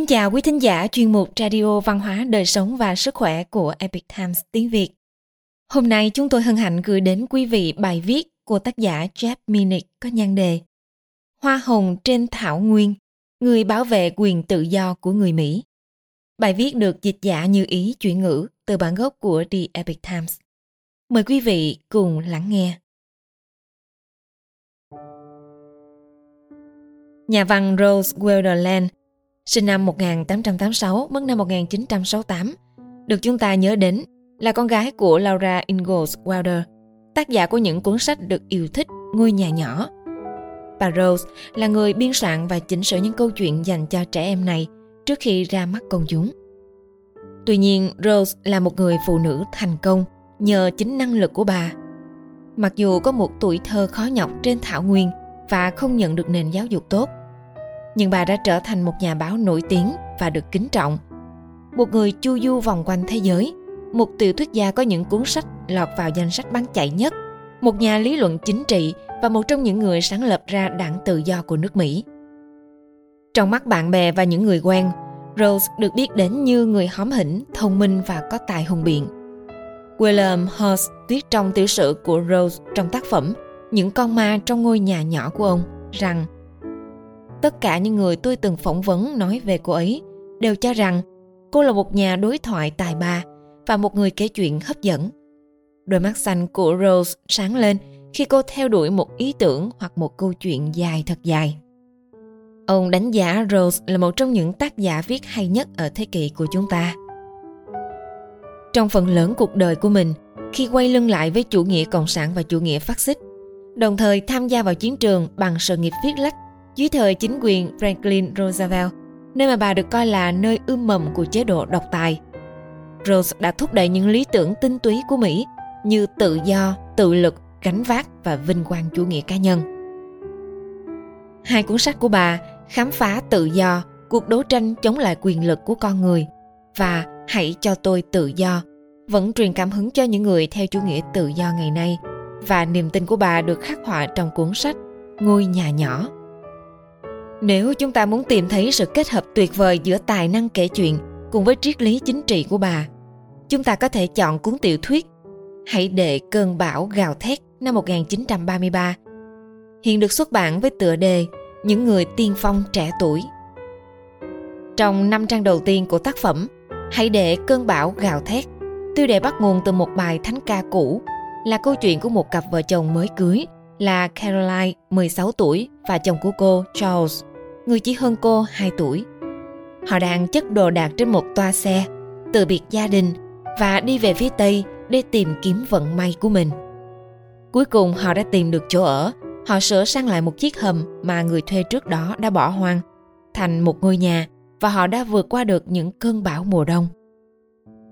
Kính chào quý thính giả chuyên mục Radio Văn hóa Đời sống và Sức khỏe của Epic Times tiếng Việt. Hôm nay chúng tôi hân hạnh gửi đến quý vị bài viết của tác giả Jeff Minnick có nhan đề Hoa hồng trên thảo nguyên, người bảo vệ quyền tự do của người Mỹ. Bài viết được dịch giả như ý chuyển ngữ từ bản gốc của The Epic Times. Mời quý vị cùng lắng nghe. Nhà văn Rose Wilderland sinh năm 1886, mất năm 1968, được chúng ta nhớ đến là con gái của Laura Ingalls Wilder, tác giả của những cuốn sách được yêu thích Ngôi nhà nhỏ. Bà Rose là người biên soạn và chỉnh sửa những câu chuyện dành cho trẻ em này trước khi ra mắt công chúng. Tuy nhiên, Rose là một người phụ nữ thành công nhờ chính năng lực của bà. Mặc dù có một tuổi thơ khó nhọc trên thảo nguyên và không nhận được nền giáo dục tốt, nhưng bà đã trở thành một nhà báo nổi tiếng và được kính trọng. Một người chu du vòng quanh thế giới, một tiểu thuyết gia có những cuốn sách lọt vào danh sách bán chạy nhất, một nhà lý luận chính trị và một trong những người sáng lập ra đảng tự do của nước Mỹ. Trong mắt bạn bè và những người quen, Rose được biết đến như người hóm hỉnh, thông minh và có tài hùng biện. William Hurst viết trong tiểu sử của Rose trong tác phẩm Những con ma trong ngôi nhà nhỏ của ông rằng tất cả những người tôi từng phỏng vấn nói về cô ấy đều cho rằng cô là một nhà đối thoại tài ba và một người kể chuyện hấp dẫn. Đôi mắt xanh của Rose sáng lên khi cô theo đuổi một ý tưởng hoặc một câu chuyện dài thật dài. Ông đánh giá Rose là một trong những tác giả viết hay nhất ở thế kỷ của chúng ta. Trong phần lớn cuộc đời của mình, khi quay lưng lại với chủ nghĩa cộng sản và chủ nghĩa phát xít, đồng thời tham gia vào chiến trường bằng sự nghiệp viết lách dưới thời chính quyền Franklin Roosevelt, nơi mà bà được coi là nơi ươm mầm của chế độ độc tài. Rose đã thúc đẩy những lý tưởng tinh túy của Mỹ như tự do, tự lực, gánh vác và vinh quang chủ nghĩa cá nhân. Hai cuốn sách của bà khám phá tự do, cuộc đấu tranh chống lại quyền lực của con người và hãy cho tôi tự do vẫn truyền cảm hứng cho những người theo chủ nghĩa tự do ngày nay và niềm tin của bà được khắc họa trong cuốn sách Ngôi nhà nhỏ nếu chúng ta muốn tìm thấy sự kết hợp tuyệt vời giữa tài năng kể chuyện cùng với triết lý chính trị của bà, chúng ta có thể chọn cuốn tiểu thuyết Hãy để cơn bão gào thét năm 1933. Hiện được xuất bản với tựa đề Những người tiên phong trẻ tuổi. Trong năm trang đầu tiên của tác phẩm, Hãy để cơn bão gào thét, tiêu đề bắt nguồn từ một bài thánh ca cũ là câu chuyện của một cặp vợ chồng mới cưới là Caroline 16 tuổi và chồng của cô Charles người chỉ hơn cô 2 tuổi. Họ đang chất đồ đạc trên một toa xe, từ biệt gia đình và đi về phía Tây để tìm kiếm vận may của mình. Cuối cùng họ đã tìm được chỗ ở, họ sửa sang lại một chiếc hầm mà người thuê trước đó đã bỏ hoang, thành một ngôi nhà và họ đã vượt qua được những cơn bão mùa đông.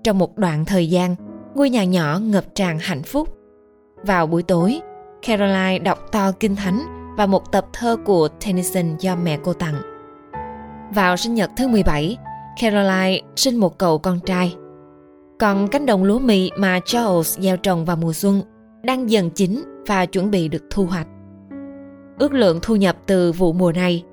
Trong một đoạn thời gian, ngôi nhà nhỏ ngập tràn hạnh phúc. Vào buổi tối, Caroline đọc to kinh thánh và một tập thơ của Tennyson do mẹ cô tặng. Vào sinh nhật thứ 17, Caroline sinh một cậu con trai. Còn cánh đồng lúa mì mà Charles gieo trồng vào mùa xuân đang dần chín và chuẩn bị được thu hoạch. Ước lượng thu nhập từ vụ mùa này,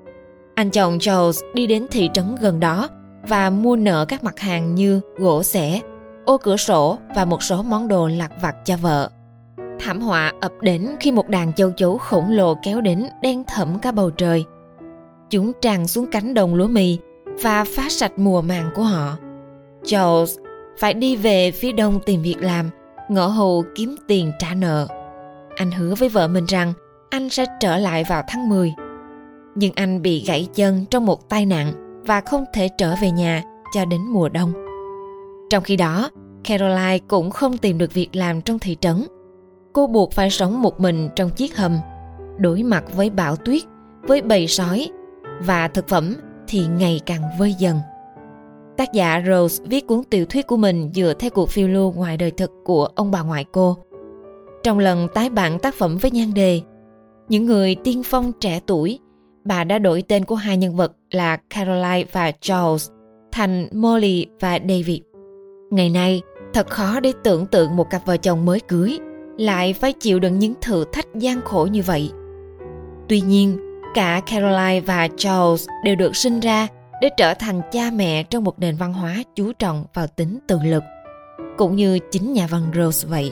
anh chồng Charles đi đến thị trấn gần đó và mua nợ các mặt hàng như gỗ xẻ, ô cửa sổ và một số món đồ lặt vặt cho vợ. Thảm họa ập đến khi một đàn châu chấu khổng lồ kéo đến đen thẫm cả bầu trời. Chúng tràn xuống cánh đồng lúa mì và phá sạch mùa màng của họ. Charles phải đi về phía đông tìm việc làm, ngõ hầu kiếm tiền trả nợ. Anh hứa với vợ mình rằng anh sẽ trở lại vào tháng 10. Nhưng anh bị gãy chân trong một tai nạn và không thể trở về nhà cho đến mùa đông. Trong khi đó, Caroline cũng không tìm được việc làm trong thị trấn cô buộc phải sống một mình trong chiếc hầm, đối mặt với bão tuyết, với bầy sói và thực phẩm thì ngày càng vơi dần. Tác giả rose viết cuốn tiểu thuyết của mình dựa theo cuộc phiêu lưu ngoài đời thực của ông bà ngoại cô. Trong lần tái bản tác phẩm với nhan đề, những người tiên phong trẻ tuổi bà đã đổi tên của hai nhân vật là caroline và charles thành molly và david. Ngày nay, thật khó để tưởng tượng một cặp vợ chồng mới cưới lại phải chịu đựng những thử thách gian khổ như vậy. Tuy nhiên, cả Caroline và Charles đều được sinh ra để trở thành cha mẹ trong một nền văn hóa chú trọng vào tính tự lực, cũng như chính nhà văn Rose vậy.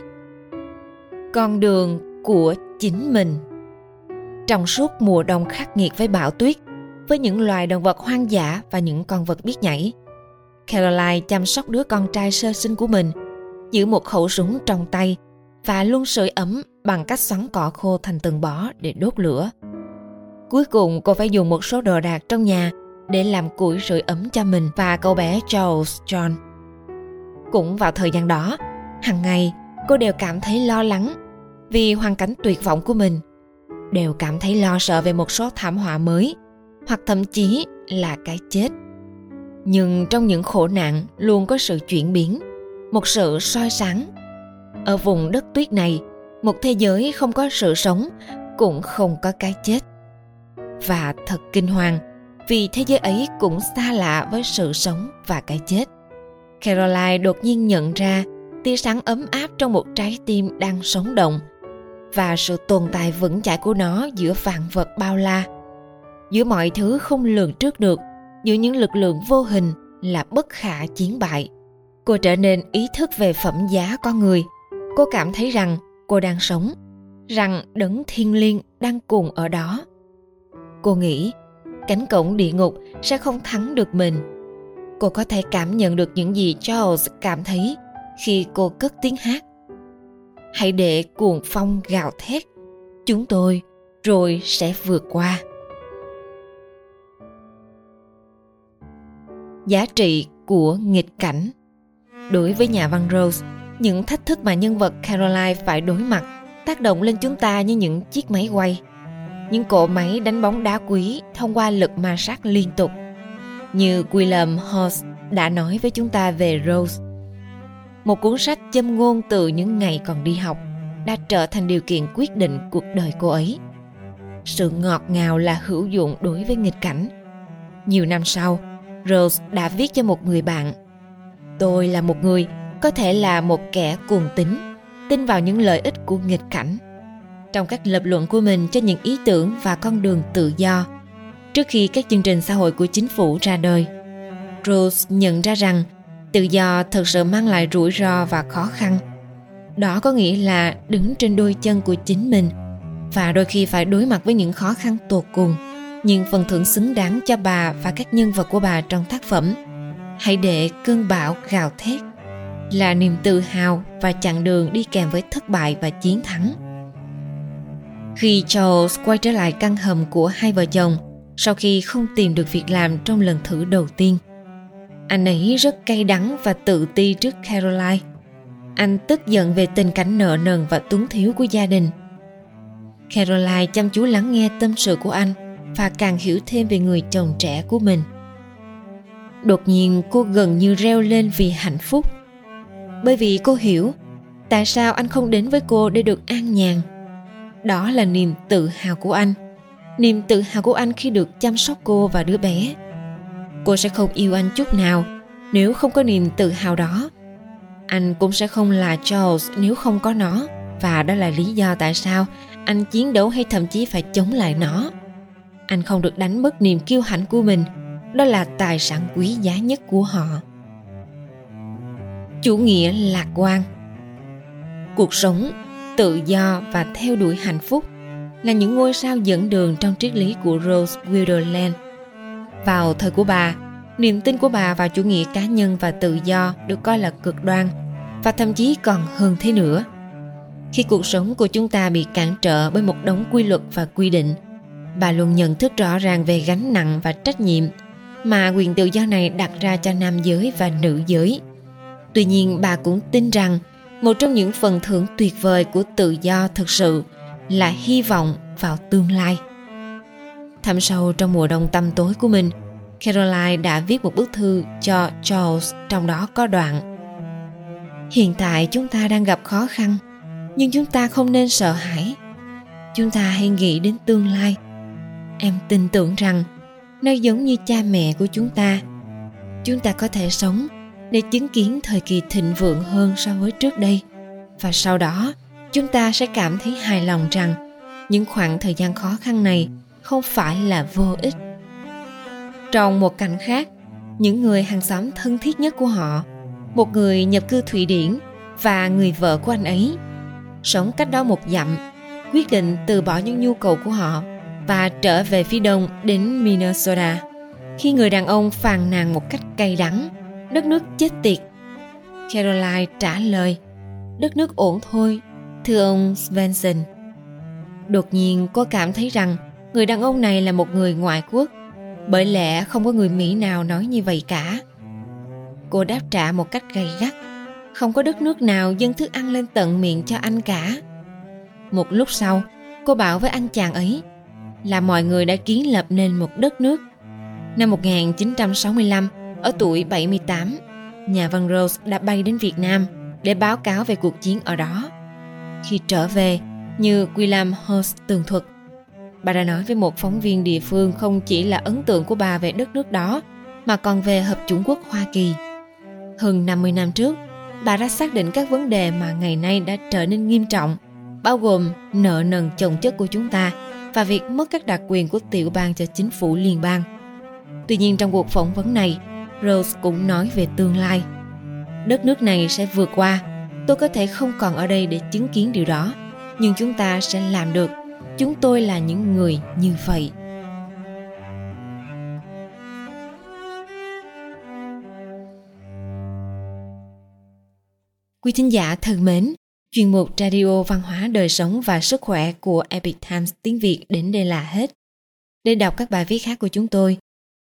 Con đường của chính mình Trong suốt mùa đông khắc nghiệt với bão tuyết, với những loài động vật hoang dã và những con vật biết nhảy, Caroline chăm sóc đứa con trai sơ sinh của mình, giữ một khẩu súng trong tay và luôn sưởi ấm bằng cách xoắn cỏ khô thành từng bó để đốt lửa. Cuối cùng cô phải dùng một số đồ đạc trong nhà để làm củi sưởi ấm cho mình và cậu bé Charles John. Cũng vào thời gian đó, hàng ngày cô đều cảm thấy lo lắng vì hoàn cảnh tuyệt vọng của mình, đều cảm thấy lo sợ về một số thảm họa mới hoặc thậm chí là cái chết. Nhưng trong những khổ nạn luôn có sự chuyển biến, một sự soi sáng. Ở vùng đất tuyết này, một thế giới không có sự sống cũng không có cái chết. Và thật kinh hoàng, vì thế giới ấy cũng xa lạ với sự sống và cái chết. Caroline đột nhiên nhận ra tia sáng ấm áp trong một trái tim đang sống động và sự tồn tại vững chãi của nó giữa vạn vật bao la. Giữa mọi thứ không lường trước được, giữa những lực lượng vô hình là bất khả chiến bại. Cô trở nên ý thức về phẩm giá con người. Cô cảm thấy rằng cô đang sống, rằng đấng thiên liêng đang cùng ở đó. Cô nghĩ cánh cổng địa ngục sẽ không thắng được mình. Cô có thể cảm nhận được những gì Charles cảm thấy khi cô cất tiếng hát. Hãy để cuồng phong gào thét, chúng tôi rồi sẽ vượt qua. Giá trị của nghịch cảnh Đối với nhà văn Rose, những thách thức mà nhân vật Caroline phải đối mặt tác động lên chúng ta như những chiếc máy quay – những cỗ máy đánh bóng đá quý thông qua lực ma sát liên tục. Như William Horst đã nói với chúng ta về Rose. Một cuốn sách châm ngôn từ những ngày còn đi học đã trở thành điều kiện quyết định cuộc đời cô ấy. Sự ngọt ngào là hữu dụng đối với nghịch cảnh. Nhiều năm sau, Rose đã viết cho một người bạn Tôi là một người có thể là một kẻ cuồng tín, tin vào những lợi ích của nghịch cảnh trong các lập luận của mình cho những ý tưởng và con đường tự do trước khi các chương trình xã hội của chính phủ ra đời. Rose nhận ra rằng tự do thực sự mang lại rủi ro và khó khăn. Đó có nghĩa là đứng trên đôi chân của chính mình và đôi khi phải đối mặt với những khó khăn tột cùng nhưng phần thưởng xứng đáng cho bà và các nhân vật của bà trong tác phẩm. Hãy để cơn bão gào thét là niềm tự hào và chặng đường đi kèm với thất bại và chiến thắng khi Charles quay trở lại căn hầm của hai vợ chồng sau khi không tìm được việc làm trong lần thử đầu tiên. Anh ấy rất cay đắng và tự ti trước Caroline. Anh tức giận về tình cảnh nợ nần và túng thiếu của gia đình. Caroline chăm chú lắng nghe tâm sự của anh và càng hiểu thêm về người chồng trẻ của mình. Đột nhiên, cô gần như reo lên vì hạnh phúc. Bởi vì cô hiểu tại sao anh không đến với cô để được an nhàn. Đó là niềm tự hào của anh. Niềm tự hào của anh khi được chăm sóc cô và đứa bé. Cô sẽ không yêu anh chút nào nếu không có niềm tự hào đó. Anh cũng sẽ không là charles nếu không có nó. Và đó là lý do tại sao anh chiến đấu hay thậm chí phải chống lại nó. Anh không được đánh mất niềm kiêu hãnh của mình. Đó là tài sản quý giá nhất của họ chủ nghĩa lạc quan cuộc sống tự do và theo đuổi hạnh phúc là những ngôi sao dẫn đường trong triết lý của Rose Wilderland. Vào thời của bà, niềm tin của bà vào chủ nghĩa cá nhân và tự do được coi là cực đoan và thậm chí còn hơn thế nữa. Khi cuộc sống của chúng ta bị cản trở bởi một đống quy luật và quy định, bà luôn nhận thức rõ ràng về gánh nặng và trách nhiệm mà quyền tự do này đặt ra cho nam giới và nữ giới. Tuy nhiên, bà cũng tin rằng một trong những phần thưởng tuyệt vời của tự do thực sự là hy vọng vào tương lai. Thẳm sâu trong mùa đông tăm tối của mình, caroline đã viết một bức thư cho charles, trong đó có đoạn, hiện tại chúng ta đang gặp khó khăn, nhưng chúng ta không nên sợ hãi. Chúng ta hãy nghĩ đến tương lai. Em tin tưởng rằng nó giống như cha mẹ của chúng ta. Chúng ta có thể sống để chứng kiến thời kỳ thịnh vượng hơn so với trước đây và sau đó chúng ta sẽ cảm thấy hài lòng rằng những khoảng thời gian khó khăn này không phải là vô ích Trong một cảnh khác, những người hàng xóm thân thiết nhất của họ, một người nhập cư Thụy Điển và người vợ của anh ấy, sống cách đó một dặm, quyết định từ bỏ những nhu cầu của họ và trở về phía đông đến Minnesota. Khi người đàn ông phàn nàn một cách cay đắng, đất nước chết tiệt. Caroline trả lời, đất nước ổn thôi, thưa ông Svensson. Đột nhiên cô cảm thấy rằng người đàn ông này là một người ngoại quốc, bởi lẽ không có người Mỹ nào nói như vậy cả. Cô đáp trả một cách gay gắt, không có đất nước nào dâng thức ăn lên tận miệng cho anh cả. Một lúc sau, cô bảo với anh chàng ấy là mọi người đã kiến lập nên một đất nước. Năm 1965, ở tuổi 78, nhà văn Rose đã bay đến Việt Nam để báo cáo về cuộc chiến ở đó. Khi trở về, như William Hurst tường thuật, bà đã nói với một phóng viên địa phương không chỉ là ấn tượng của bà về đất nước đó, mà còn về Hợp chủng quốc Hoa Kỳ. Hơn 50 năm trước, bà đã xác định các vấn đề mà ngày nay đã trở nên nghiêm trọng, bao gồm nợ nần chồng chất của chúng ta và việc mất các đặc quyền của tiểu bang cho chính phủ liên bang. Tuy nhiên trong cuộc phỏng vấn này, Rose cũng nói về tương lai. Đất nước này sẽ vượt qua. Tôi có thể không còn ở đây để chứng kiến điều đó, nhưng chúng ta sẽ làm được. Chúng tôi là những người như vậy. Quý thính giả thân mến, chuyên mục Radio Văn hóa Đời Sống và Sức Khỏe của Epic Times tiếng Việt đến đây là hết. Để đọc các bài viết khác của chúng tôi,